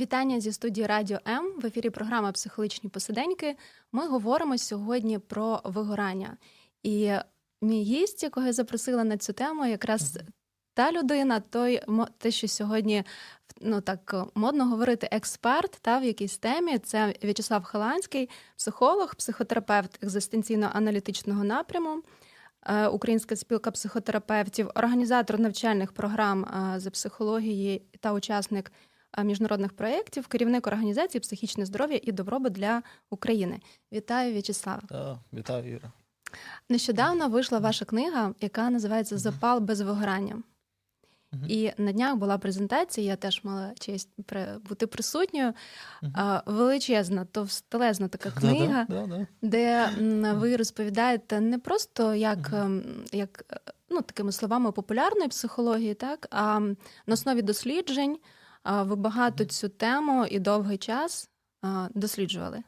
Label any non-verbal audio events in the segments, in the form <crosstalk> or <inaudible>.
Вітання зі студії Радіо М в ефірі програма Психологічні посиденьки. Ми говоримо сьогодні про вигорання. І мій гість, якого я запросила на цю тему, якраз та людина, той те, що сьогодні ну так модно говорити, експерт та в якійсь темі. Це В'ячеслав Халанський, психолог, психотерапевт екзистенційно-аналітичного напряму. Е, Українська спілка психотерапевтів, організатор навчальних програм е, з психології та учасник міжнародних проєктів, керівник організації психічне здоров'я і добробут для України. Вітаю, В'ячеслав. Так, Вітаю, Іра. Нещодавно вийшла ваша книга, яка називається Запал без вигорання. Uh-huh. І на днях була презентація, я теж мала честь бути присутньою. Uh-huh. Величезна, товстелезна така книга, да, де ви розповідаєте не просто як uh-huh. як ну, такими словами популярної психології, так, а на основі досліджень ви багато цю тему і довгий час досліджували.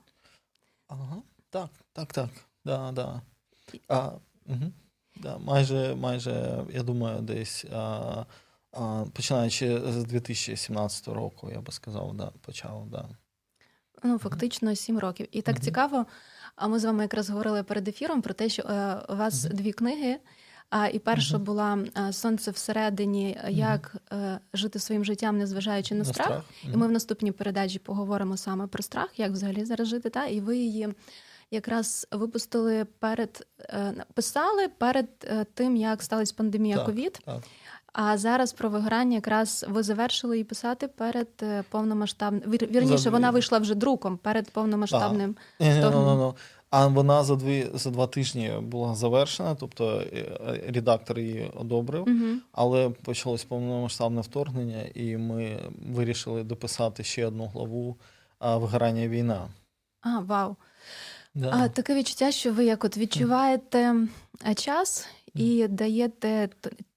Ага, Так, так, так. Да, да. А, угу. да, Майже, майже, я думаю, десь. А, Починаючи з 2017 року, я би сказав, да, почав, да. Ну, фактично, сім років. І так uh-huh. цікаво. А ми з вами якраз говорили перед ефіром про те, що е, у вас uh-huh. дві книги. А і перша uh-huh. була Сонце всередині, як е, жити своїм життям, незважаючи на, на страх. страх. І ми в наступній передачі поговоримо саме про страх, як взагалі зараз жити. Та? І ви її якраз випустили перед е, писали перед тим, як сталася пандемія ковід. Так, а зараз про виграння якраз ви завершили її писати перед е, повномасштабним. Вірніше, вона вийшла вже друком перед повномасштабним. А, а вона за дві за два тижні була завершена, тобто е, редактор її одобрив, uh але почалось повномасштабне вторгнення, і ми вирішили дописати ще одну главу виграння війна. А, вау. Да. А, Таке відчуття, що ви як от відчуваєте час і даєте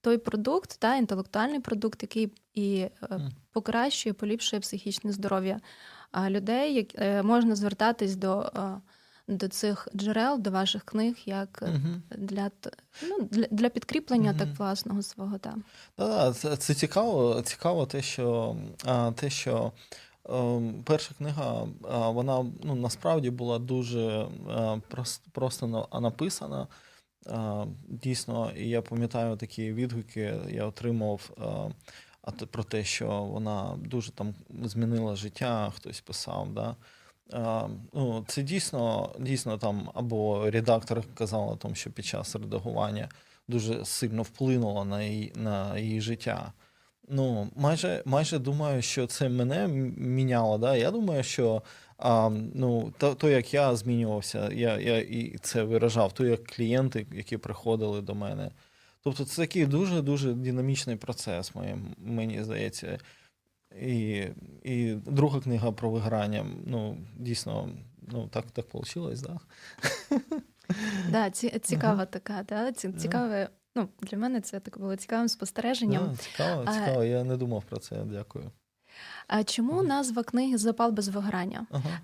той продукт, та інтелектуальний продукт, який і е, покращує, поліпшує психічне здоров'я людей. Як е, можна звертатись до е, до цих джерел, до ваших книг, як для ну, для, для підкріплення так власного свого там. Да, це, це цікаво. Цікаво, те, що те, що. Перша книга, вона ну, насправді була дуже просто написана. Дійсно, і я пам'ятаю такі відгуки, я отримав про те, що вона дуже там змінила життя, хтось писав. Да? Ну, Це дійсно дійсно там, або редактор казав, о що під час редагування дуже сильно вплинуло на її, на її життя. Ну, майже майже думаю, що це мене міняло. Да? Я думаю, що а, ну, то, то, як я змінювався, я я і це виражав, то як клієнти, які приходили до мене. Тобто це такий дуже-дуже динамічний процес, мені здається. І і друга книга про виграння. Ну, дійсно, ну, так так вийшло, так? Да, <laughs> цікава uh-huh. така, да? цікаве. Ну, Для мене це так було цікавим спостереженням. Да, цікаво, цікаво. Я не думав про це. Дякую. А чому назва книги Запал без виграння? Ага.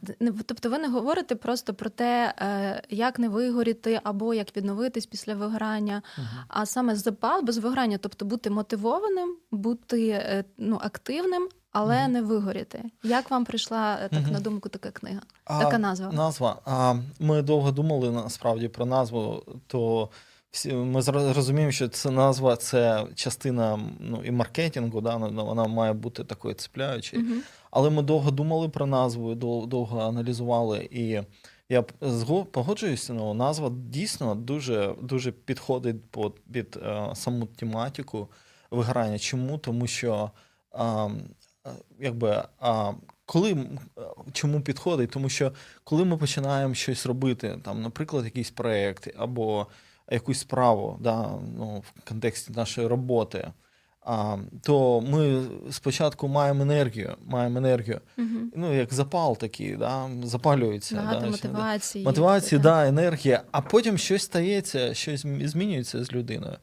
Тобто ви не говорите просто про те, е, як не вигоріти або як відновитись після виграння, ага. а саме запал без виграння, тобто бути мотивованим, бути е, ну, активним, але ага. не вигоріти. Як вам прийшла е, так на думку така книга? А, така назва? Назва. А, Ми довго думали насправді про назву, то ми розуміємо, що це назва це частина ну, і маркетингу, да, ну, вона має бути такою цепляючою. Uh-huh. Але ми довго думали про назву, довго аналізували. І я погоджуюся, ну, назва дійсно дуже дуже підходить під, під а, саму тематику виграння. Чому? Тому що а, якби. А, коли чому підходить? Тому що коли ми починаємо щось робити, там, наприклад, якийсь проєкт або якусь справу да, ну, в контексті нашої роботи. а, то ми спочатку маємо енергію, маємо енергію, Угу. ну як запал такий, да, запалюється. Багато да, мотивації. Мотивації, да. да, енергія, а потім щось стається, щось змінюється з людиною.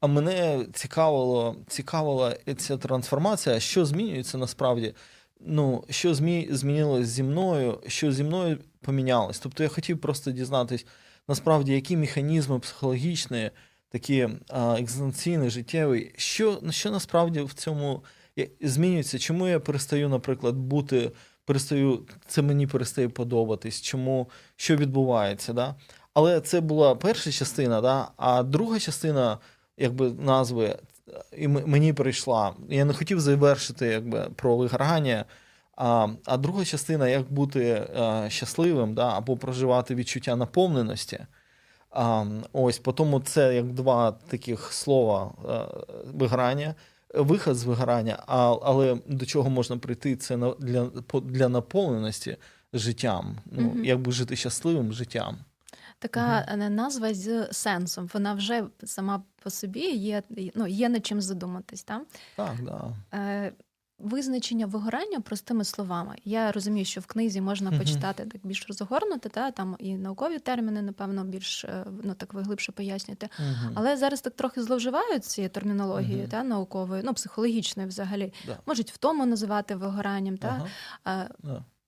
А мене цікавило, цікавила ця трансформація, що змінюється насправді. Ну, що змі... змінилось зі мною, що зі мною помінялось. Тобто я хотів просто дізнатись, насправді, які механізми психологічні, такі екзистенційні, життєві, що, що насправді в цьому змінюється? Чому я перестаю, наприклад, бути, перестаю, це мені перестає подобатись, чому що відбувається? Да? Але це була перша частина, да? а друга частина якби назви і мені прийшла. Я не хотів завершити якби, про вигорання. А а друга частина як бути а, щасливим да, або проживати відчуття наповненості. А, Ось по тому це як два таких слова а, виграння, виход з вигорання, а, але до чого можна прийти, це для для наповненості життям. Ну, mm-hmm. Якби жити щасливим життям. Така угу. назва з сенсом. Вона вже сама по собі є ну, є над чим задуматись. Так, так. Да. Е, Визначення вигорання простими словами. Я розумію, що в книзі можна почитати так більш розгорнути, та там і наукові терміни, напевно, більш е, ну так ви глибше пояснюєте. uh Але зараз так трохи зловживають цією термінологією та науковою, ну психологічною взагалі. Да. Можуть втому називати вигоранням. Та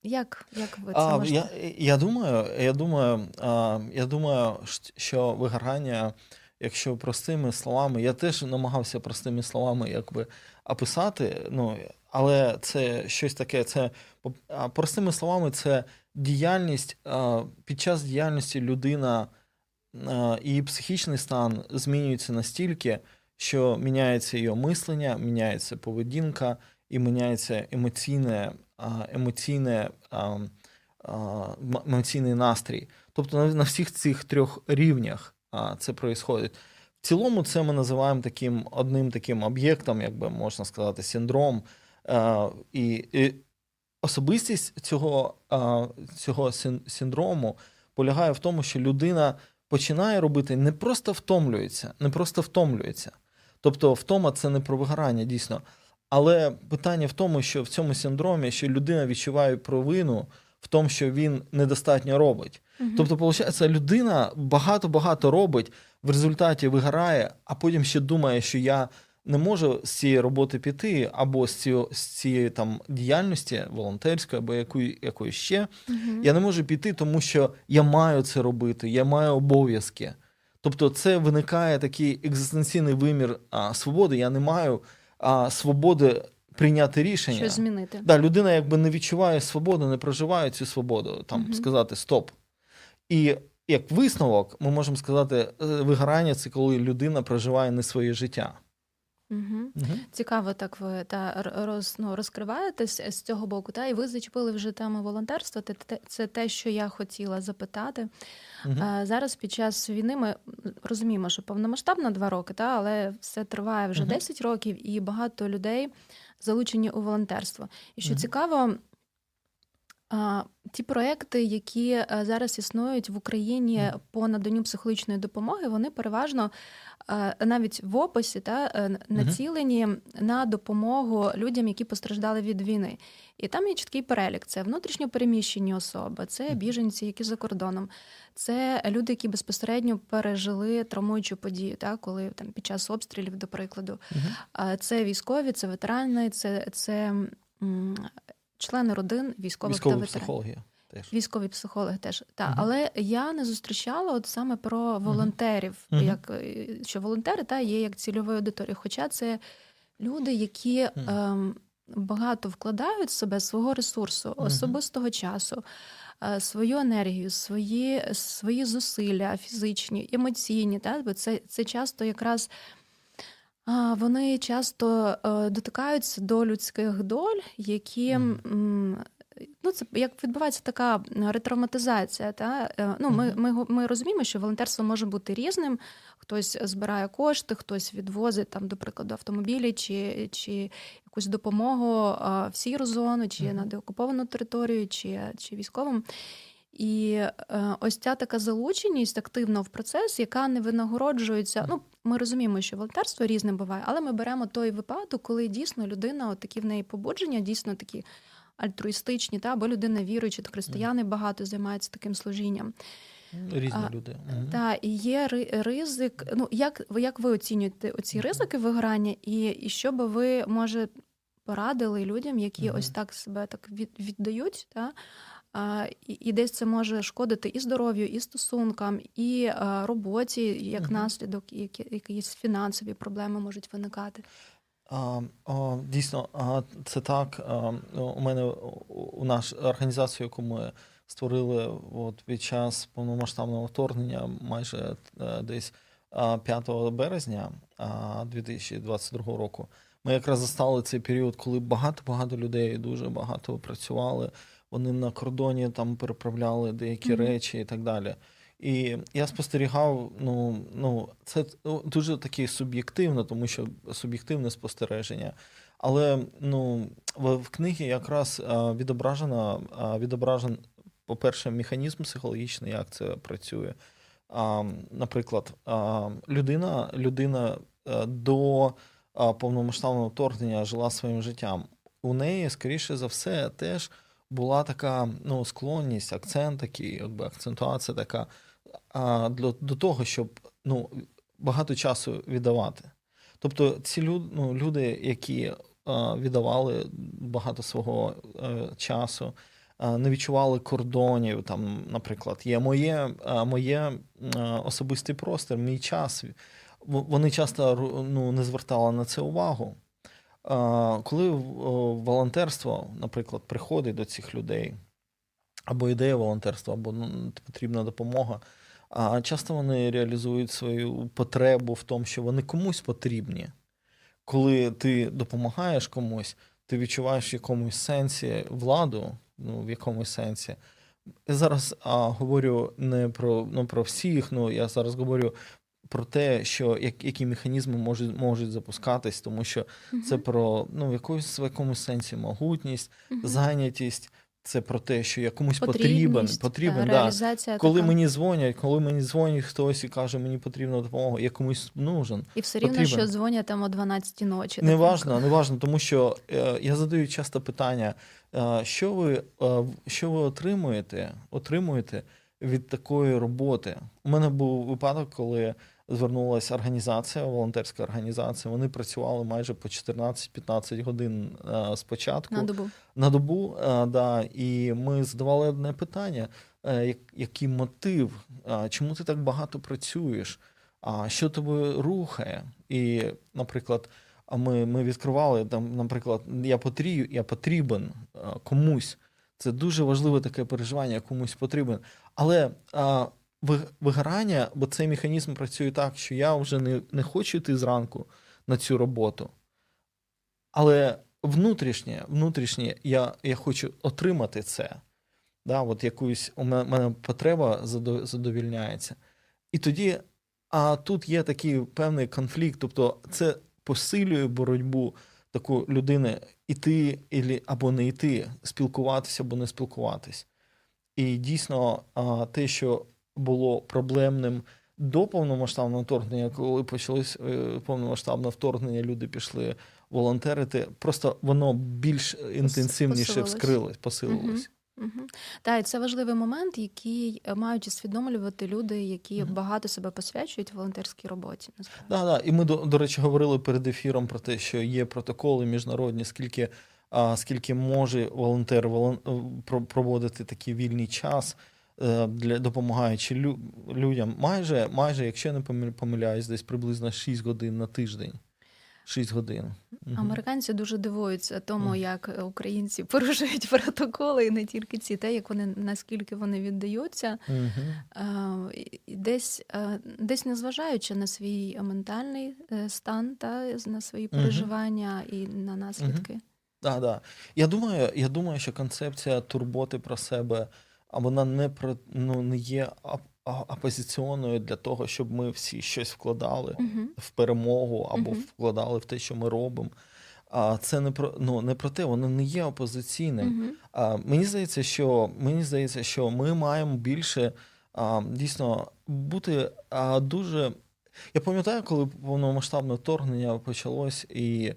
як як ви це а, можете? Я я думаю, я думаю, а, я думаю, що вигорання, якщо простими словами, я теж намагався простими словами якби описати. Ну, але це щось таке, це простими словами, це діяльність під час діяльності людина і психічний стан змінюється настільки, що міняється її мислення, міняється поведінка і міняється емоційне емоційне, емоційний настрій. Тобто на всіх цих трьох рівнях це відбувається. В цілому, це ми називаємо таким одним таким об'єктом, як би можна сказати, синдром. І, і особистість цього, цього синдрому полягає в тому, що людина починає робити не просто втомлюється, не просто втомлюється. Тобто, втома це не про вигорання, дійсно. Але питання в тому, що в цьому синдромі що людина відчуває провину в тому, що він недостатньо робить. Угу. Тобто, виходить, людина багато-багато робить, в результаті вигорає, а потім ще думає, що я не можу з цієї роботи піти, або з цієї, з цієї там діяльності волонтерської, або якої, якої ще. Угу. Я не можу піти, тому що я маю це робити, я маю обов'язки. Тобто, це виникає такий екзистенційний вимір а, свободи. Я не маю а, свободи прийняти рішення. Що змінити. Да, Людина якби не відчуває свободу, не проживає цю свободу, там угу. сказати стоп. І як висновок, ми можемо сказати, е, вигорання це коли людина проживає не своє життя. Угу. Угу. Цікаво, так ви та роз, ну, розкриваєтесь з цього боку. Та і ви зачепили вже тему волонтерства. Це те, що я хотіла запитати. Угу. А, Зараз під час війни ми розуміємо, що повномасштабно два роки, та але все триває вже 10 років, і багато людей залучені у волонтерство. І що цікаво. Ті проекти, які е, зараз існують в Україні по наданню психологічної допомоги, вони переважно навіть в описі та е, націлені uh на допомогу людям, які постраждали від війни. І там є чіткий перелік: це внутрішньо переміщені особи, це біженці, які за кордоном, це люди, які безпосередньо пережили травмуючу подію, та коли там під час обстрілів, до прикладу, uh це військові, це ветерани, це це члени родин військових Військові та ветеранів. психологи. Теж. Військові психологи теж так. uh Але я не зустрічала от саме про волонтерів, uh як е, що волонтери та є як цільовою аудиторією. Хоча це люди, які ем, багато вкладають в себе свого ресурсу, особистого часу, е, свою енергію, свої свої зусилля, фізичні, емоційні. Та? Бо це, це часто якраз. Вони часто е, дотикаються до людських доль, які ну це як відбувається така ретравматизація. Та? Е, ну, Ми ми, ми розуміємо, що волонтерство може бути різним. Хтось збирає кошти, хтось відвозить там, до прикладу, автомобілі чи чи якусь допомогу в сіру зону, чи на деокуповану територію, чи, чи військовим. І е, ось ця така залученість активно в процес, яка не винагороджується. Ну, ми розуміємо, що волонтерство різне буває, але ми беремо той випадок, коли дійсно людина, от такі в неї побудження, дійсно такі альтруїстичні, та або людина віруюча, християни багато займаються таким служінням. Різні а, люди. Так, і є ризик. Ну, як як ви оцінюєте оці ризики вигорання, і і що би ви, може, порадили людям, які ось так себе так від, віддають, та? А, і, десь це може шкодити і здоров'ю, і стосункам, і роботі, як наслідок, і які, якісь фінансові проблеми можуть виникати. А, Дійсно, це так. У мене у нашу організацію, яку ми створили от під час повномасштабного вторгнення, майже е, десь 5 березня 2022 року. Ми якраз застали цей період, коли багато-багато людей дуже багато працювали. Вони на кордоні там переправляли деякі mm-hmm. речі і так далі. І я спостерігав, ну ну це дуже таке суб'єктивно, тому що суб'єктивне спостереження. Але ну в, в книгі якраз відображена відображен, по-перше, механізм психологічний, як це працює. А, Наприклад, а, людина людина е, до повномасштабного вторгнення жила своїм життям. У неї, скоріше за все, теж була така ну, склонність, акцент такий, якби акцентуація така а, до, до того, щоб ну, багато часу віддавати. Тобто ці люд, ну, люди, які а, віддавали багато свого е, часу, а, не відчували кордонів, там, наприклад, є моє, моє особистий простір, мій час. Вони часто ну, не звертали на це увагу. Коли волонтерство, наприклад, приходить до цих людей, або ідея волонтерства, або ну, потрібна допомога, а часто вони реалізують свою потребу в тому, що вони комусь потрібні. Коли ти допомагаєш комусь, ти відчуваєш в якомусь сенсі владу, ну, в якомусь сенсі. Я зараз а, говорю не про ну, про всіх, ну я зараз говорю про те, що як, які механізми можуть можуть запускатись, тому що uh це про ну, в якомусь в якомусь сенсі могутність, uh зайнятість. Це про те, що я комусь потрібен. потрібен да. Коли така. мені дзвонять, коли мені дзвонять хтось і каже, мені потрібна допомога, я комусь нужен. І все рівно, що дзвонять там о 12 ночі. Не важно, не важно, тому що е, я задаю часто питання, е, що ви е, що ви отримуєте, отримуєте від такої роботи? У мене був випадок, коли звернулася організація, волонтерська організація. Вони працювали майже по 14-15 годин е, спочатку на добу. На добу, е, да, І ми задавали одне питання: е, який мотив? Чому ти так багато працюєш? А що тебе рухає? І, наприклад, ми ми відкривали там, наприклад, я потрібен, я потрібен комусь. Це дуже важливе таке переживання, комусь потрібен. Але а, вигорання, бо цей механізм працює так, що я вже не не хочу йти зранку на цю роботу. Але внутрішнє, внутрішнє я я хочу отримати це. Да, от якусь У мене потреба задовільняється. І тоді, а тут є такий певний конфлікт, тобто це посилює боротьбу таку людини іти або не йти, спілкуватися або не спілкуватись. І дійсно, те, що було проблемним до повномасштабного вторгнення, коли почалось е, повномасштабне вторгнення, люди пішли волонтерити. Просто воно більш інтенсивніше вскрилось, посилилось. Угу. Так, і це важливий момент, який е, мають усвідомлювати люди, які угу. багато себе посвячують волонтерській роботі. Да, да. І ми до, до речі говорили перед ефіром про те, що є протоколи міжнародні, скільки а, скільки може волонтер волон, е, проводити такий вільний час. Е, для допомагаючи лю, людям, майже, майже, якщо я не помиляюсь, десь приблизно 6 годин на тиждень. 6 годин. Американці дуже дивуються тому, як українці <laughs> порушують протоколи, і не тільки ці, те, як вони наскільки вони віддаються, десь десь незважаючи на свій ментальний е, стан, та на свої переживання і на наслідки. Так, да, да. Я думаю, я думаю, що концепція турботи про себе а вона не про ну не є опозиціонною для того, щоб ми всі щось вкладали uh-huh. в перемогу або uh-huh. вкладали в те, що ми робимо. А це не про ну не про те, воно не є опозиційним. Мгм. А, мені здається, що мені здається, що ми маємо більше а, дійсно бути а, дуже. Я пам'ятаю, коли повномасштабне вторгнення почалось, і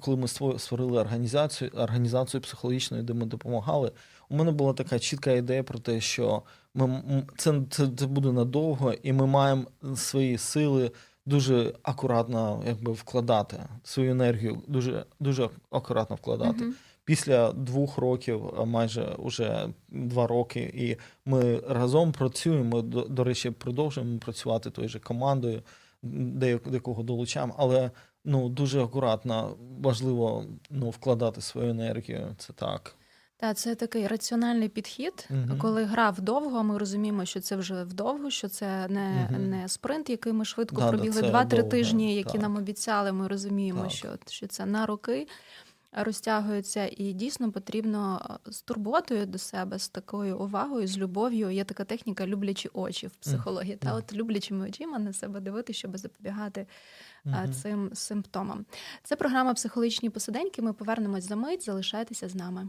коли ми створили організацію, організацію психологічну, де ми допомагали, у мене була така чітка ідея про те, що ми це, це, це буде надовго, і ми маємо свої сили дуже акуратно якби, вкладати, свою енергію дуже, дуже акуратно вкладати Мгм. після двох років, а майже вже два роки, і ми разом працюємо. До, до речі, продовжуємо працювати тою же командою, де, де кого долучаємо, але ну дуже акуратно важливо ну, вкладати свою енергію. Це так. Та це такий раціональний підхід. Мгм. Коли гра вдовго, ми розуміємо, що це вже вдовго, що це не, Мгм. не спринт, який ми швидко Да-да, пробігли це 2-3 тижні, які так. нам обіцяли. Ми розуміємо, Так. що, що це на роки розтягується, і дійсно потрібно е, з турботою до себе, з такою увагою, з любов'ю. Є така техніка люблячі очі в психології. Та от люблячими очима на себе дивитися, щоб запобігати Мгм. цим симптомам. Це програма Психологічні посиденьки. Ми повернемось за мить. Залишайтеся з нами.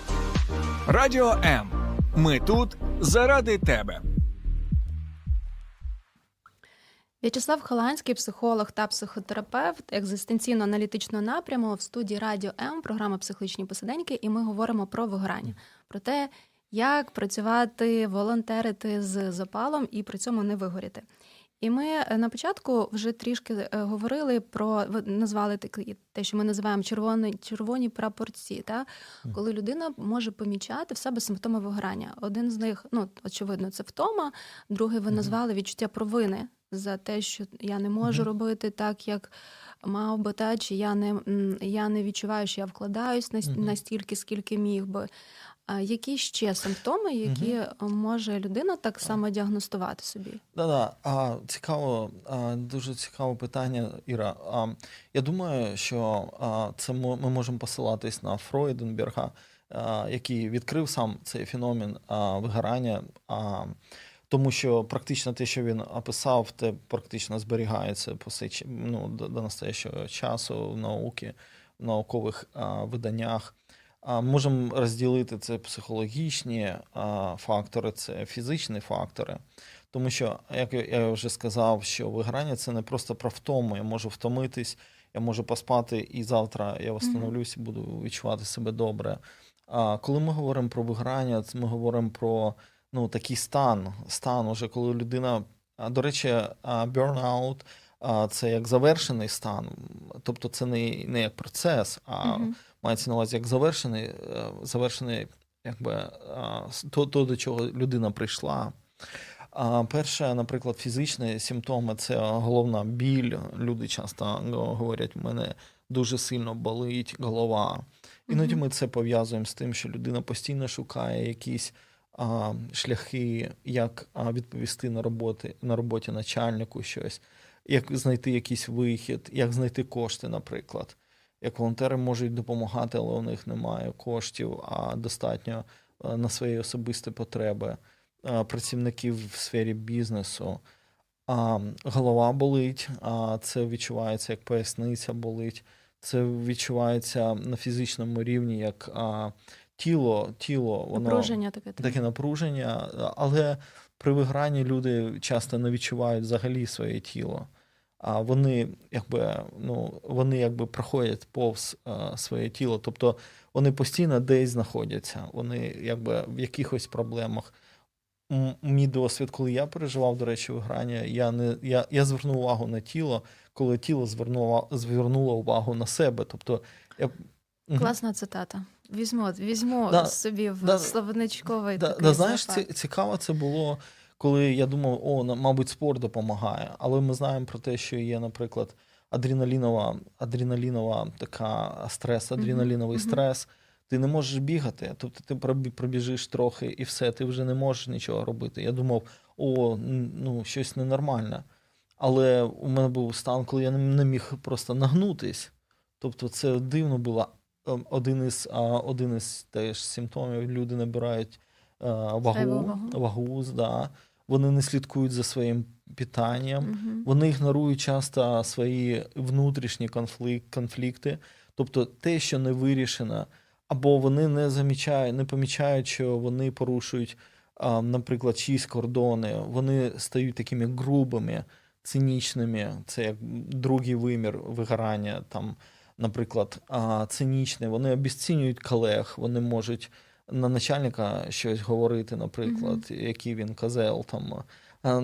Радіо М. Ми тут заради тебе. В'ячеслав Холанський, психолог та психотерапевт екзистенційно-аналітичного напряму в студії Радіо М, програма Психологічні посиденьки, і ми говоримо про вигорання, про те, як працювати, волонтерити з запалом і при цьому не вигоріти. І ми е, на початку вже трішки е, говорили про назвали такі те, що ми називаємо червоні, червоні прапорці, та коли людина може помічати в себе симптоми вигорання. Один з них, ну очевидно, це втома. Другий ви назвали відчуття провини за те, що я не можу робити так, як мав би, та чи я не я не відчуваю, що я вкладаюсь Мгм. настільки, скільки міг би. А які ще симптоми, які може людина так само діагностувати собі? Да-да, а цікаво, а, дуже цікаве питання, Іра. А, я думаю, що а, це ми можемо посилатись на Фройденберга, а, який відкрив сам цей феномен а, вигорання. А, тому що практично те, що він описав, те практично зберігається по сей, ну, до, до настоящого часу в науці, в наукових а, виданнях. Можемо розділити це психологічні фактори, це фізичні фактори. Тому що, як я- вже сказав, що виграння це не просто про втому. Я можу втомитись, я можу поспати, і завтра я восстановлюсь і буду відчувати себе добре. А коли ми говоримо про виграння, це ми говоримо про ну, такий стан, стан, уже коли людина. а, До речі, burnout це як завершений стан, тобто це не, не як процес, а Мгм. Мається на увазі як завершений, е, завершений якби, то, то, до чого людина прийшла. А перше, наприклад, фізичні симптоми це головна біль. Люди часто говорять, в мене дуже сильно болить голова. Іноді ми це пов'язуємо з тим, що людина постійно шукає якісь а, шляхи, як відповісти на роботи на роботі начальнику щось, як знайти якийсь вихід, як знайти кошти, наприклад. Як волонтери можуть допомагати, але у них немає коштів, а достатньо на свої особисті потреби. Працівників в сфері бізнесу. А, голова болить, а це відчувається як поясниця болить. Це відчувається на фізичному рівні, як а, тіло, тіло воно Напруження таке. так? таке напруження, але при вигранні люди часто не відчувають взагалі своє тіло. А вони якби, ну, вони якби проходять повз е, своє тіло. Тобто вони постійно десь знаходяться, вони якби в якихось проблемах. Мій досвід, коли я переживав, до речі, виграння, я не я, я звернув увагу на тіло, коли тіло звернуло, звернуло увагу на себе. Тобто я Класна цитата. Візьму, візьму Да, собі в да, словничковий Да, такий да, знаєш, ці, цікаво це було, коли я думав, о, мабуть, спорт допомагає, але ми знаємо про те, що є, наприклад, адреналінова, адреналінова така стрес, адреналіновий mm-hmm. стрес. Ти не можеш бігати, тобто ти пробіжиш трохи і все, ти вже не можеш нічого робити. Я думав, о, ну щось ненормальне. Але у мене був стан, коли я не міг просто нагнутись. Тобто, це дивно було. Ем, один із один із теж симптомів люди набирають вагу, вагу да. Вони не слідкують за своїм питанням, угу. вони ігнорують часто свої внутрішні конфлікти, тобто те, що не вирішено, або вони не замічають, не помічають, що вони порушують, наприклад, чиїсь кордони, вони стають такими грубими, цинічними. Це як другий вимір вигорання там наприклад, цинічне, вони обіцінюють колег, вони можуть на начальника щось говорити, наприклад, mm-hmm. який він козел там на,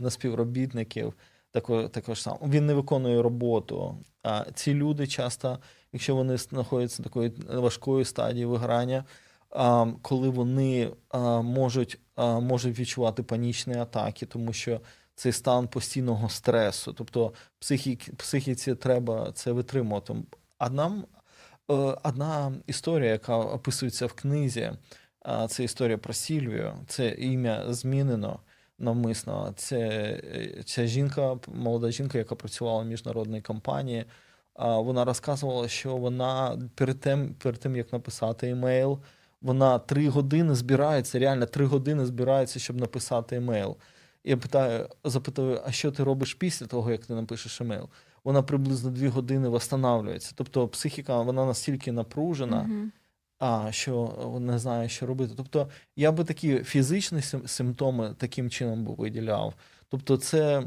на співробітників. Також, також сам він не виконує роботу. А ці люди часто, якщо вони знаходяться в такої важкої стадії виграння, а, коли вони а, можуть а, можуть відчувати панічні атаки, тому що цей стан постійного стресу, тобто психі, психіці треба це витримувати. Одна, е, одна історія, яка описується в книзі, це історія про Сільвію. Це ім'я змінено навмисно. Це ця жінка, молода жінка, яка працювала в міжнародній компанії. Вона розказувала, що вона перед тим, перед тим як написати емейл, вона три години збирається, реально три години збирається, щоб написати емейл. Я питаю, запитую, а що ти робиш після того, як ти напишеш емейл? Вона приблизно дві години встановлюється. Тобто психіка вона настільки напружена, mm а що не знає, що робити. Тобто, я би такі фізичні симптоми таким чином би виділяв. Тобто, це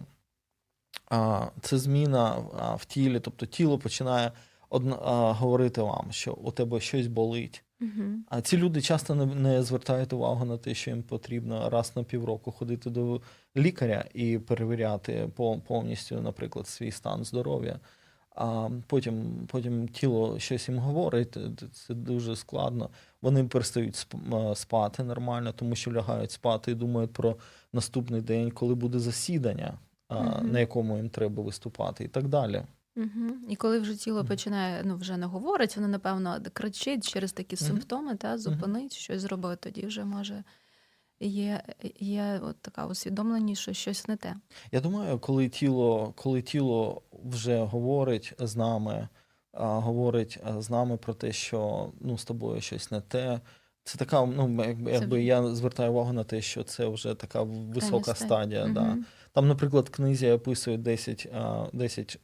а, це зміна а, в тілі, тобто тіло починає одна, а, говорити вам, що у тебе щось болить. Uh-huh. А ці люди часто не, не звертають увагу на те, що їм потрібно раз на півроку ходити до лікаря і перевіряти повністю, наприклад, свій стан здоров'я. А потім потім тіло щось їм говорить, це дуже складно. Вони перестають спати нормально, тому що лягають спати і думають про наступний день, коли буде засідання, uh-huh. на якому їм треба виступати, і так далі. Угу. І коли вже тіло починає ну вже не говорить, воно напевно кричить через такі угу. симптоми, та зупинить щось зробити, тоді вже може є є от така усвідомленість, що щось не те. Я думаю, коли тіло, коли тіло вже говорить з нами, а, говорить з нами про те, що ну з тобою щось не те. Це така, ну якби це... я звертаю увагу на те, що це вже така висока стадія. Угу. Да. Там, наприклад, в книзі описують 10 10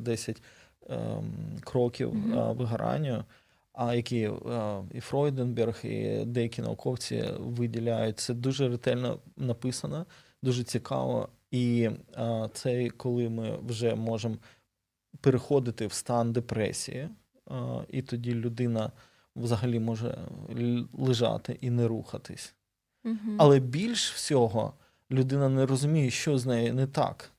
10 ем, кроків mm-hmm. вигоранню, а які е, і Фройденберг, і деякі науковці виділяють. Це дуже ретельно написано, дуже цікаво. І це коли ми вже можемо переходити в стан депресії, і тоді людина взагалі може лежати і не рухатись. Угу. Але більш всього людина не розуміє, що з нею не так.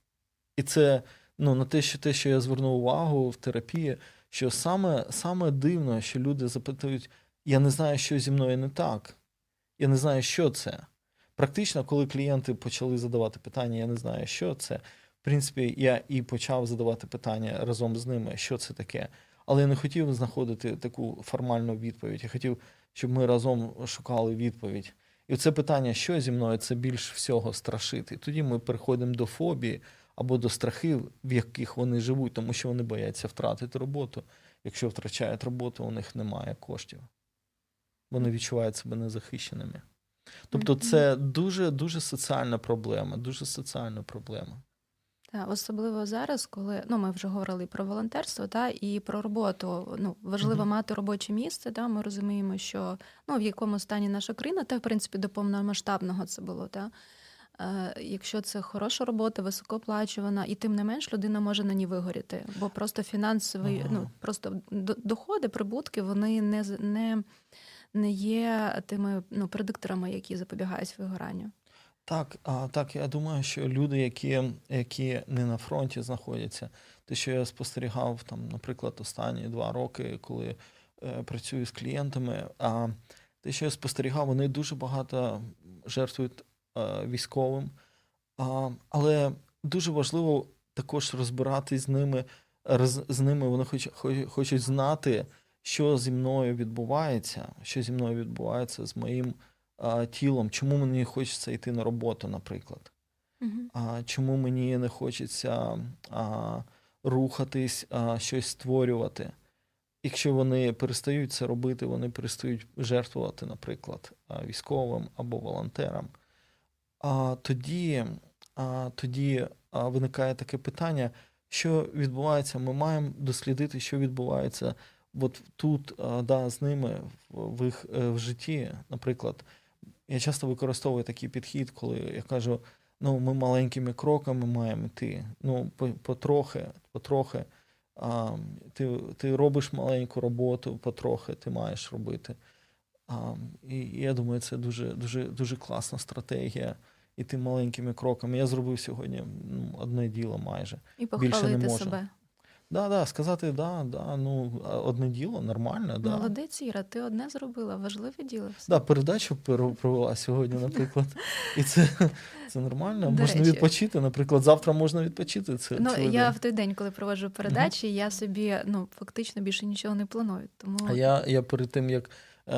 І це ну, на те, що те, що я звернув увагу в терапії, що саме саме дивно, що люди запитують: я не знаю, що зі мною не так, я не знаю, що це. Практично, коли клієнти почали задавати питання, я не знаю, що це. В принципі, я і почав задавати питання разом з ними, що це таке. Але я не хотів знаходити таку формальну відповідь. Я хотів, щоб ми разом шукали відповідь. І це питання, що зі мною, це більш всього страшити. Тоді ми переходимо до фобії або до страхів, в яких вони живуть, тому що вони бояться втратити роботу. Якщо втрачають роботу, у них немає коштів. Вони відчувають себе незахищеними. Тобто, це дуже дуже соціальна проблема, дуже соціальна проблема. Так, особливо зараз, коли ну ми вже говорили про волонтерство, та і про роботу. Ну важливо mm-hmm. мати робоче місце. Та ми розуміємо, що ну в якому стані наша країна, та в принципі до повномасштабного це було та. Е, якщо це хороша робота, високооплачувана, і тим не менш людина може на ній вигоріти, бо просто фінансові, ага. ну просто доходи, прибутки, вони не не, не є тими ну, предикторами, які запобігають вигоранню. Так, а, так, я думаю, що люди, які які не на фронті знаходяться, те, що я спостерігав, там, наприклад, останні два роки, коли е, працюю з клієнтами, а те, що я спостерігав, вони дуже багато жертвують військовим. Але дуже важливо також розбиратись з ними. З ними вони хоч, хочуть знати, що зі мною відбувається, що зі мною відбувається з моїм а, тілом, чому мені хочеться йти на роботу, наприклад. Uh-huh. А, Чому мені не хочеться а, рухатись, а, щось створювати. Якщо вони перестають це робити, вони перестають жертвувати, наприклад, військовим або волонтерам. А тоді а, тоді виникає таке питання, що відбувається. Ми маємо дослідити, що відбувається от тут, да, з ними в їх е, в житті. Наприклад, я часто використовую такий підхід, коли я кажу: ну, ми маленькими кроками маємо йти. Ну, потрохи, потрохи. А, Ти ти робиш маленьку роботу, потрохи ти маєш робити. А, І я думаю, це дуже дуже, дуже класна стратегія. Іти маленькими кроками. Я зробив сьогодні ну, одне діло майже. І похвалити Більше не можу. себе. Да, да, сказати, да, да, ну, одне діло, нормально. Да. Молодець, Іра, ти одне зробила, важливе діло. Все. Да, передачу провела сьогодні, наприклад. <laughs> І це це нормально. До можна речі. відпочити. Наприклад, завтра можна відпочити. Це Ну, Я в той день, коли проводжу передачі, угу. я собі ну, фактично більше нічого не планую. Тому... А я я перед тим, як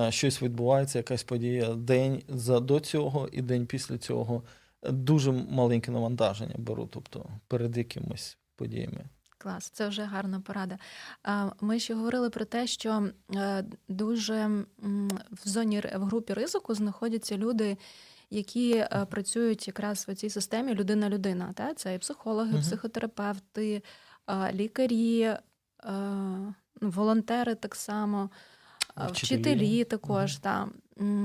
щось відбувається, якась подія, день за до цього і день після цього дуже маленьке навантаження беру, тобто перед якимось подіями. Клас, це вже гарна порада. Ми ще говорили про те, що е, дуже в зоні в групі ризику знаходяться люди, які е, працюють якраз в цій системі людина-людина. Та? Це і психологи, психотерапевти, лікарі, волонтери так само, вчителі, вчителі також. Та.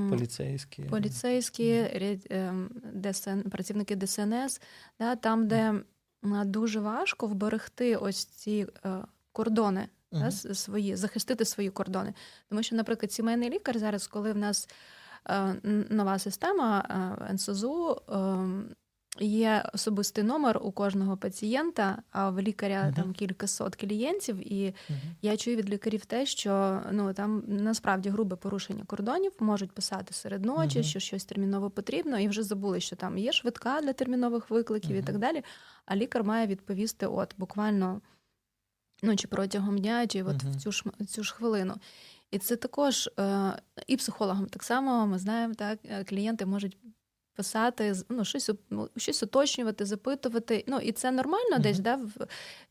Поліцейські, поліцейські, ем, ДСН, працівники ДСНС, да, там, де дуже важко вберегти ось ці е, кордони да, свої, захистити свої кордони. Тому що, наприклад, сімейний лікар зараз, коли в нас е, нова система е, НСЗУ, ем, Є особистий номер у кожного пацієнта, а в лікаря uh-huh. там кількасот клієнтів, і uh-huh. я чую від лікарів те, що ну там насправді грубе порушення кордонів можуть писати серед ночі, uh-huh. що щось терміново потрібно, і вже забули, що там є швидка для термінових викликів і так далі. А лікар має відповісти, от буквально ну чи протягом дня, чи от в цю ж цю ж хвилину. І це також е, і психологам так само ми знаємо, так е, клієнти можуть писати, ну, щось ну, щось уточнювати, запитувати. Ну, І це нормально mm-hmm. десь, да, в,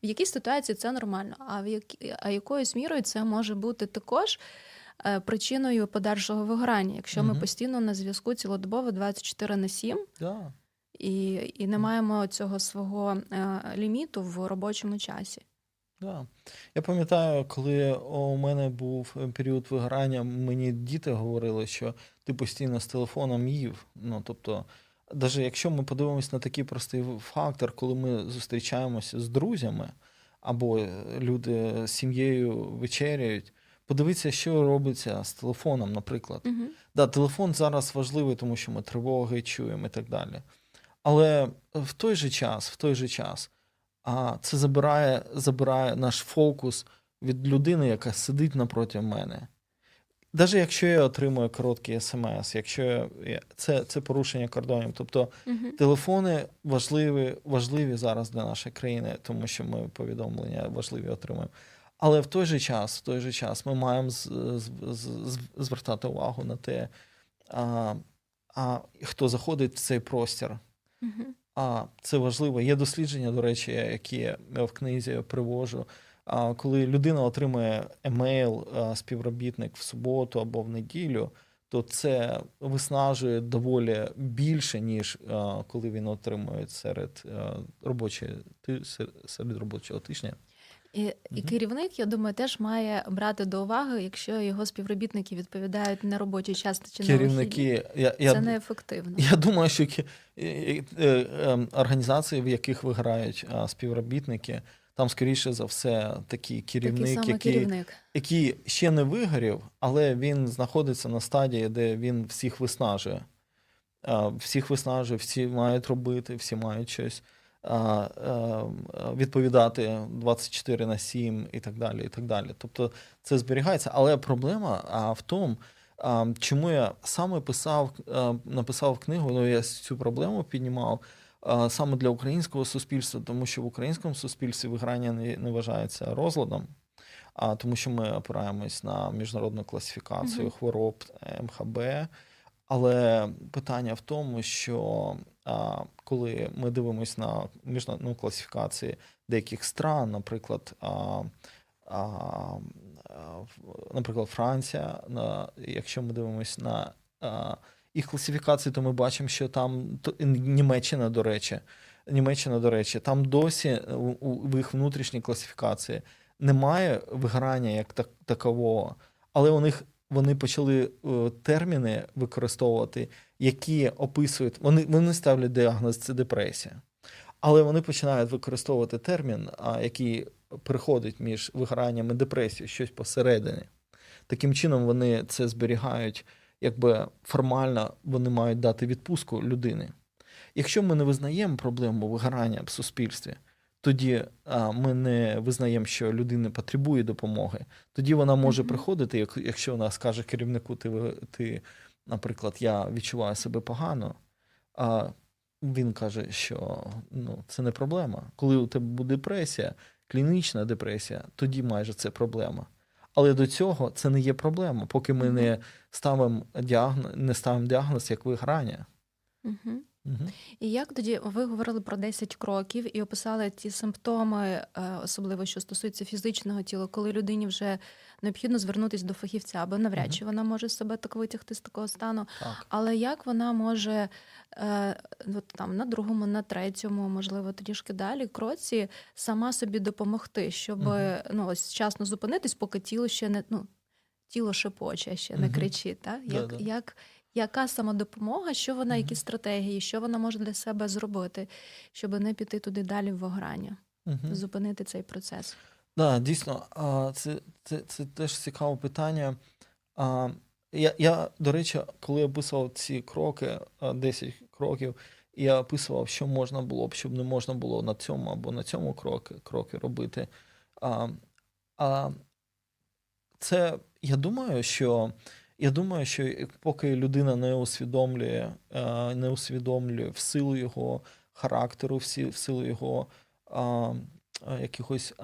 в якійсь ситуації це нормально, а в які, а якоюсь мірою це може бути також е, причиною подальшого вигорання, якщо mm-hmm. ми постійно на зв'язку цілодобово 24 на 7. Yeah. І і не маємо цього свого е, ліміту в робочому часі. Да. Я пам'ятаю, коли у мене був період вигорання, мені діти говорили, що ти постійно з телефоном їв. Ну, тобто, навіть якщо ми подивимось на такий простий фактор, коли ми зустрічаємося з друзями, або люди з сім'єю вечеряють, подивіться, що робиться з телефоном, наприклад. uh Да, Телефон зараз важливий, тому що ми тривоги чуємо і так далі. Але в той же час, в той же час, а це забирає забирає наш фокус від людини, яка сидить напроти мене. Навіть якщо я отримую короткий смс, якщо я, це це порушення кордонів. Тобто uh телефони важливі важливі зараз для нашої країни, тому що ми повідомлення важливі отримуємо. Але в той же час в той же час ми маємо з, з, з, звертати увагу на те, а, а хто заходить в цей простір. uh А це важливо. Є дослідження, до речі, які я в книзі привожу коли людина отримує емейл, співробітник в суботу або в неділю, то це виснажує доволі більше, ніж коли він отримує серед робочого серед робочого тижня. І і керівник, я думаю, теж має брати до уваги, якщо його співробітники відповідають на робочий час чи Керівники, на я, я, це неефективно. Я думаю, що е, ем, організації, в яких виграють співробітники, там, скоріше за все, такий керівник, такий який керівник. який ще не вигорів, але він знаходиться на стадії, де він всіх виснажує. Всіх виснажує, всі мають робити, всі мають щось відповідати 24 на 7 і так далі. і так далі. Тобто це зберігається. Але проблема в тому, Чому я саме писав, написав книгу, ну я цю проблему піднімав саме для українського суспільства, тому що в українському суспільстві виграння не, не вважається розладом, а тому, що ми опираємось на міжнародну класифікацію mm-hmm. хвороб МХБ. Але питання в тому, що а, коли ми дивимося на міжнародну класифікації деяких стран, наприклад, а, а, наприклад, Франція, на, якщо ми дивимося на їх класифікації, то ми бачимо, що там Німеччина, до речі, Німеччина, до речі, там досі в їх внутрішній класифікації немає виграння як так, такового, але у них вони почали е, терміни використовувати, які описують, вони вони ставлять діагноз це депресія. Але вони починають використовувати термін, який переходить між вигоранням і депресією, щось посередині. Таким чином, вони це зберігають, якби формально вони мають дати відпустку людини. Якщо ми не визнаємо проблему вигорання в суспільстві, тоді а, ми не визнаємо, що людина потребує допомоги. Тоді вона може mm-hmm. приходити, як, якщо вона скаже керівнику, ти, ти, наприклад, я відчуваю себе погано. А він каже, що ну, це не проблема. Коли у тебе буде депресія, клінічна депресія, тоді майже це проблема. Але до цього це не є проблема, поки ми mm-hmm. не ставимо діагноз, не ставимо діагноз як виграння. Mm-hmm. Угу. І як тоді ви говорили про 10 кроків і описали ті симптоми, е, особливо що стосується фізичного тіла, коли людині вже необхідно звернутися до фахівця, або навряд угу. чи вона може себе так витягти з такого стану. Так. Але як вона може е, от там на другому, на третьому, можливо, трішки далі кроці сама собі допомогти, щоб угу. ну ось вчасно зупинитись, поки тіло ще не ну тіло шепоче, ще не кричить. Так? Як, як яка самодопомога, що вона, які стратегії, що вона може для себе зробити, щоб не піти туди далі в виграння, зупинити цей процес? Так, да, дійсно, це це, це теж цікаве питання. Я, я, до речі, коли описував ці кроки, 10 кроків, я описував, що можна було б, щоб не можна було на цьому або на цьому кроки кроки робити. А, а Це я думаю, що я думаю, що поки людина не усвідомлює, е, не усвідомлює в силу його характеру, в силу його а, якихось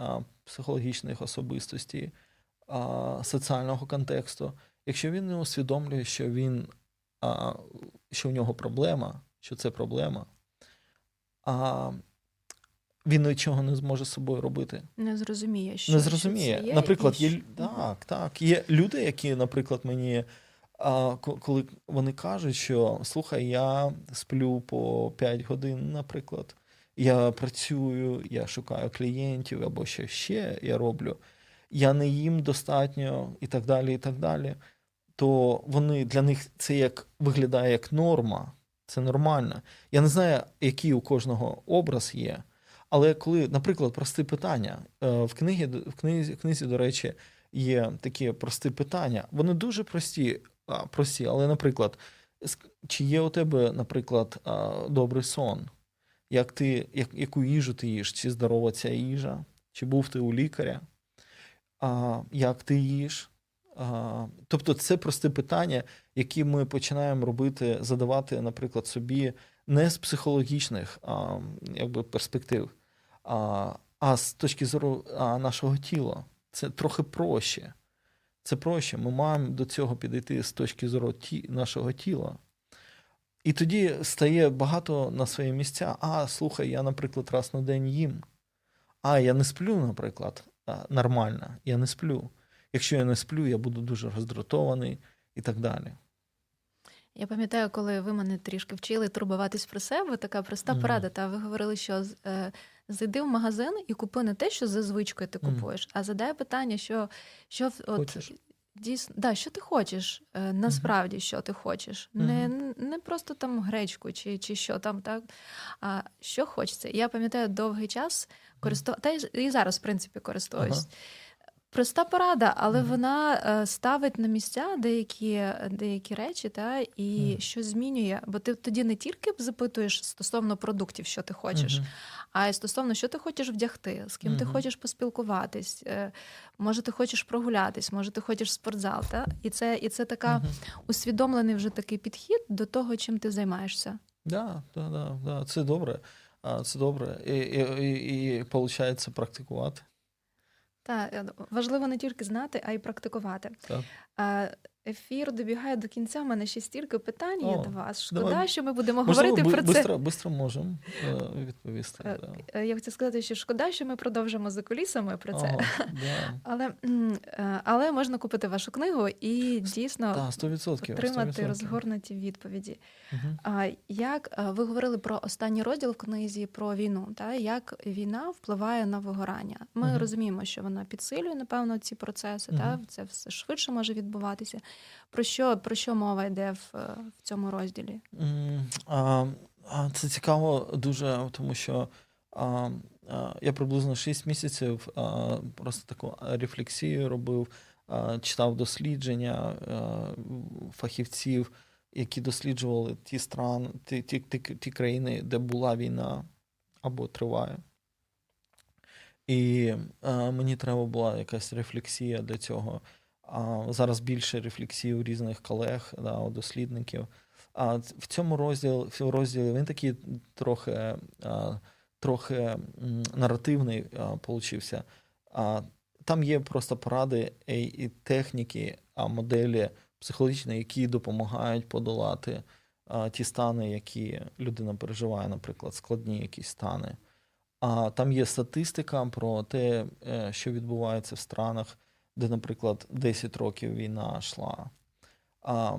психологічних особистостей, соціального контексту, якщо він не усвідомлює, що він, що в нього проблема, що це проблема, а він нічого не зможе з собою робити. Не зрозуміє, що не зрозуміє. Що це є, Наприклад, є так, так. Є люди, які, наприклад, мені а, коли вони кажуть, що слухай, я сплю по 5 годин, наприклад, я працюю, я шукаю клієнтів або що ще я роблю, я не їм достатньо і так далі, і так далі. То вони для них це як виглядає як норма, це нормально. Я не знаю, який у кожного образ є. Але коли, наприклад, прості питання е, в книгі, в книзі, в книзі, до речі, є такі прості питання. Вони дуже прості, прості, але, наприклад, чи є у тебе, наприклад, добрий сон? Як ти, як, Яку їжу ти їш? Чи здорова ця їжа? Чи був ти у лікаря? А, Як ти їш? А, Тобто це прості питання, які ми починаємо робити, задавати, наприклад, собі не з психологічних а, якби, перспектив, а а з точки зору а, нашого тіла. Це трохи проще. Це проще. Ми маємо до цього підійти з точки зору ті, нашого тіла. І тоді стає багато на свої місця. А, слухай, я, наприклад, раз на день їм. А, я не сплю, наприклад, нормально, я не сплю. Якщо я не сплю, я буду дуже роздратований і так далі. Я пам'ятаю, коли ви мене трішки вчили турбуватись про себе, така проста mm. порада. Та ви говорили, що е, зайди в магазин і купи не те, що за звичкою ти купуєш, mm. а задай питання, що що от, дійсно да, що ти хочеш, е, насправді що ти хочеш. Mm-hmm. Не не просто там гречку чи чи що там, так, а що хочеться. Я пам'ятаю довгий час користував, та і зараз, в принципі, користуюсь. Uh-huh Проста порада, але mm-hmm. вона е, ставить на місця деякі деякі речі, та і mm-hmm. щось змінює. Бо ти тоді не тільки запитуєш стосовно продуктів, що ти хочеш, mm-hmm. а й стосовно, що ти хочеш вдягти, з ким ти хочеш поспілкуватись. Е, може, ти хочеш прогулятись, може, ти хочеш в спортзал. Та? І це і це така усвідомлений вже такий підхід до того, чим ти займаєшся. Да, да, да, да. Це добре. Це добре. І, і, і, і виходить практикувати. Так, важливо не тільки знати, а й практикувати. Так. Ефір добігає до кінця. У мене ще стільки питань є до вас. Шкода, давай. що ми будемо Можливо, говорити про це. Бистро можемо е, відповісти. Е, да. Е, я хочу сказати, що шкода, що ми продовжимо за кулісами про це. Ага, да. <laughs> Але але можна купити вашу книгу і дійсно да, 100%, отримати 100%. розгорнуті відповіді. Угу. Як ви говорили про останній розділ в книзі про війну? Та як війна впливає на вигорання? Ми угу. розуміємо, що вона підсилює напевно ці процеси. Угу. Та це все швидше може відбуватися. Про що про що мова йде в, в цьому розділі? Це цікаво дуже, тому що я приблизно 6 місяців просто таку рефлексію робив, читав дослідження фахівців, які досліджували ті страни, ті, ті, ті, ті країни, де була війна або триває. І мені треба була якась рефлексія для цього. А Зараз більше рефлексій у різних колег, да, дослідників. А в цьому розділі в розділі він такий трохи трохи наративний получився. А Там є просто поради і техніки, а моделі психологічні, які допомагають подолати ті стани, які людина переживає, наприклад, складні якісь стани. А там є статистика про те, е, що відбувається в странах де, наприклад, 10 років війна йшла. А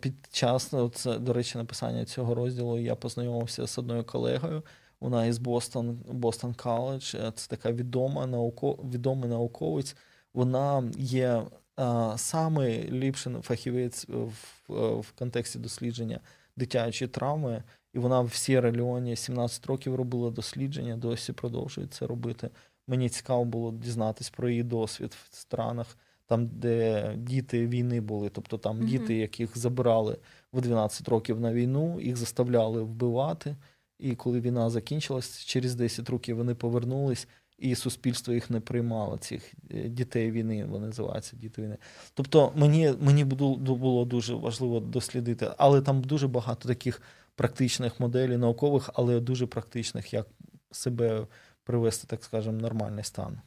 під час, це, до речі, написання цього розділу я познайомився з одною колегою. Вона із Бостон Бостон Коледж. Це така відома науко, відомий науковець. Вона є а, самий ліпший фахівець в, в контексті дослідження дитячої травми. І вона в Сєра Леоні 17 років робила дослідження, досі продовжує це робити. Мені цікаво було дізнатись про її досвід в странах, там, де діти війни були, тобто там mm-hmm. діти, яких забирали в 12 років на війну, їх заставляли вбивати. І коли війна закінчилась, через 10 років вони повернулись, і суспільство їх не приймало, цих е, дітей війни, вони називаються діти війни. Тобто мені мені було дуже важливо дослідити, але там дуже багато таких практичних моделей, наукових, але дуже практичних, як себе привести, так скажемо, нормальний стан.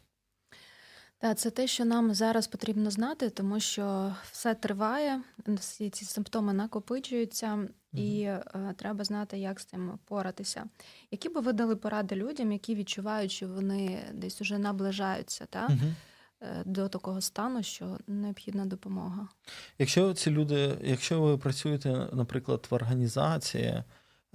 Так, це те, що нам зараз потрібно знати, тому що все триває, всі ці симптоми накопичуються, mm і е, треба знати, як з цим поратися. Які би ви дали поради людям, які відчувають, що вони десь уже наближаються та, mm до такого стану, що необхідна допомога? Якщо ці люди, якщо ви працюєте, наприклад, в організації,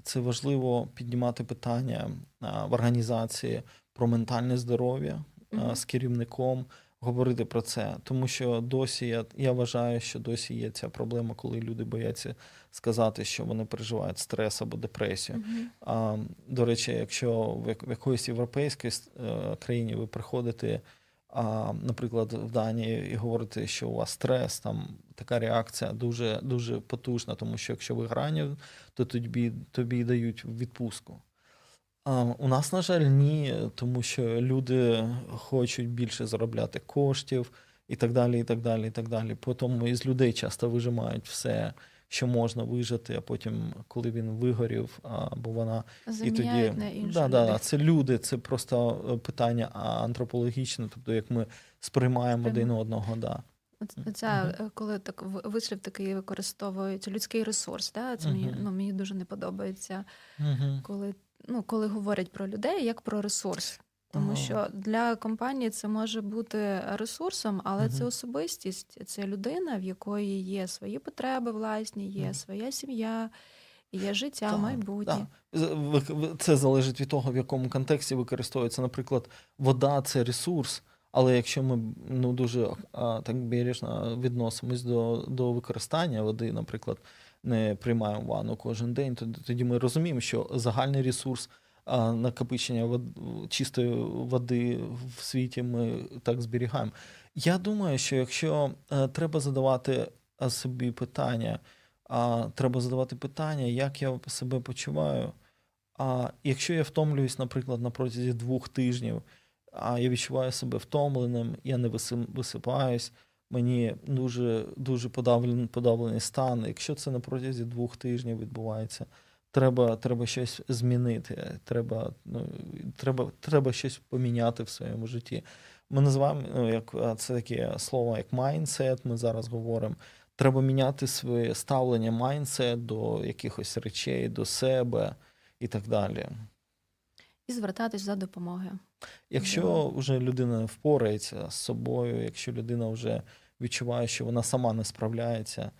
це важливо піднімати питання в організації про ментальне здоров'я mm-hmm. з керівником, говорити про це. Тому що досі я я вважаю, що досі є ця проблема, коли люди бояться сказати, що вони переживають стрес або депресію. Mm-hmm. А, До речі, якщо в якоїсь європейській е, країні ви приходите а, наприклад, в Данії і говорити, що у вас стрес, там така реакція дуже дуже потужна, тому що якщо ви грані, то тобі тобі дають відпустку. А, У нас, на жаль, ні, тому що люди хочуть більше заробляти коштів і так далі. і так далі, і так далі. Потім із людей часто вижимають все що можна вижити, а потім, коли він вигорів, або вона і тоді на да, да, це люди, це просто е, питання антропологічне, тобто як ми сприймаємо Прямо. один одного. Да. Ця, угу. коли так вислів такий використовується людський ресурс, да? це угу. мені ну, мені дуже не подобається, угу. коли ну, коли говорять про людей як про ресурс. Тому що для компанії це може бути ресурсом, але угу. це особистість, це людина, в якої є свої потреби власні, є угу. своя сім'я, є життя, так, майбутнє. Так. Це залежить від того, в якому контексті використовується. Наприклад, вода це ресурс. Але якщо ми ну дуже так бережно відносимось до до використання води, наприклад, не приймаємо ванну кожен день, то тоді ми розуміємо, що загальний ресурс накопичення вод, чистої води в світі ми так зберігаємо. Я думаю, що якщо е, треба задавати собі питання, а треба задавати питання, як я себе почуваю. А якщо я втомлююсь, наприклад, на протязі двох тижнів, а я відчуваю себе втомленим, я не висипаюсь, мені дуже дуже подавлений подавлений стан. Якщо це на протязі двох тижнів відбувається, треба треба щось змінити, треба ну, треба, треба щось поміняти в своєму житті. Ми називаємо ну, як це таке слово, як mindset, Ми зараз говоримо. Треба міняти своє ставлення майнсет до якихось речей, до себе і так далі. І звертатись за допомогою. Якщо вже людина впорається з собою, якщо людина вже відчуває, що вона сама не справляється,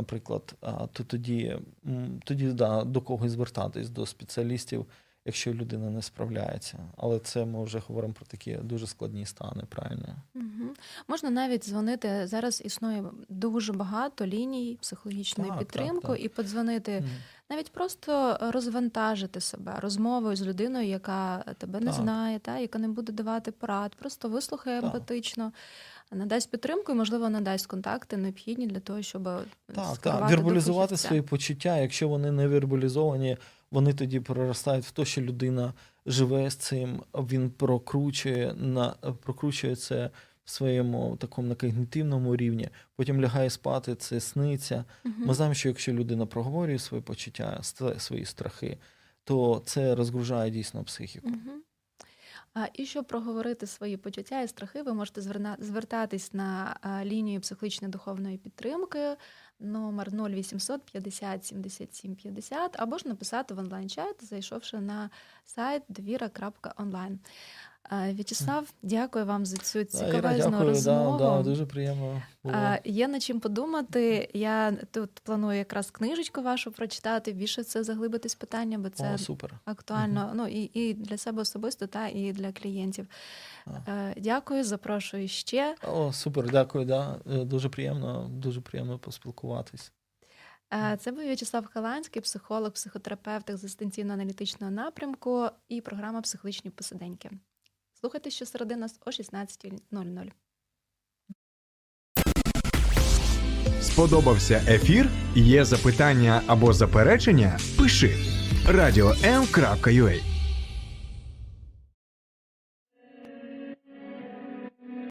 наприклад, то тоді тоді да, до когось звертатись, до спеціалістів, якщо людина не справляється. Але це ми вже говоримо про такі дуже складні стани, правильно? Угу. Можна навіть дзвонити. Зараз існує дуже багато ліній психологічної так, підтримки так, так. і подзвонити. Угу. Навіть просто розвантажити себе розмовою з людиною, яка тебе не знає, та яка не буде давати порад, просто вислухає емпатично, надасть підтримку і, можливо, надасть контакти необхідні для того, щоб так, так. вербалізувати свої почуття. Якщо вони не вербалізовані, вони тоді переростають в те, що людина живе з цим, він прокручує на прокручує це в своєму такому на когнітивному рівні, потім лягає спати, це сниться. uh Ми знаємо, що якщо людина проговорює свої почуття, свої страхи, то це розгружає дійсно психіку. uh А і щоб проговорити свої почуття і страхи, ви можете звертатись на лінію психологічної духовної підтримки номер 0800 50 77 50 або ж написати в онлайн-чат, зайшовши на сайт довіра.онлайн. В'ячеслав, дякую вам за цю цікавезну розмову. Да, да, дуже приємно. було. Є над чим подумати. Я тут планую якраз книжечку вашу прочитати, більше це заглибитись питання, бо це О, супер. актуально. Угу. Ну і і для себе особисто, та і для клієнтів. А. Дякую, запрошую ще. О, супер, дякую. Да. Е, дуже приємно, дуже приємно поспілкуватись. Це був В'ячеслав Халанський, психолог, психотерапевт екзистенційно-аналітичного напрямку і програма Психологічні посиденьки. Слухайте щосереди нас о 16.00. Сподобався ефір? Є запитання або заперечення? Пиши радіом.ua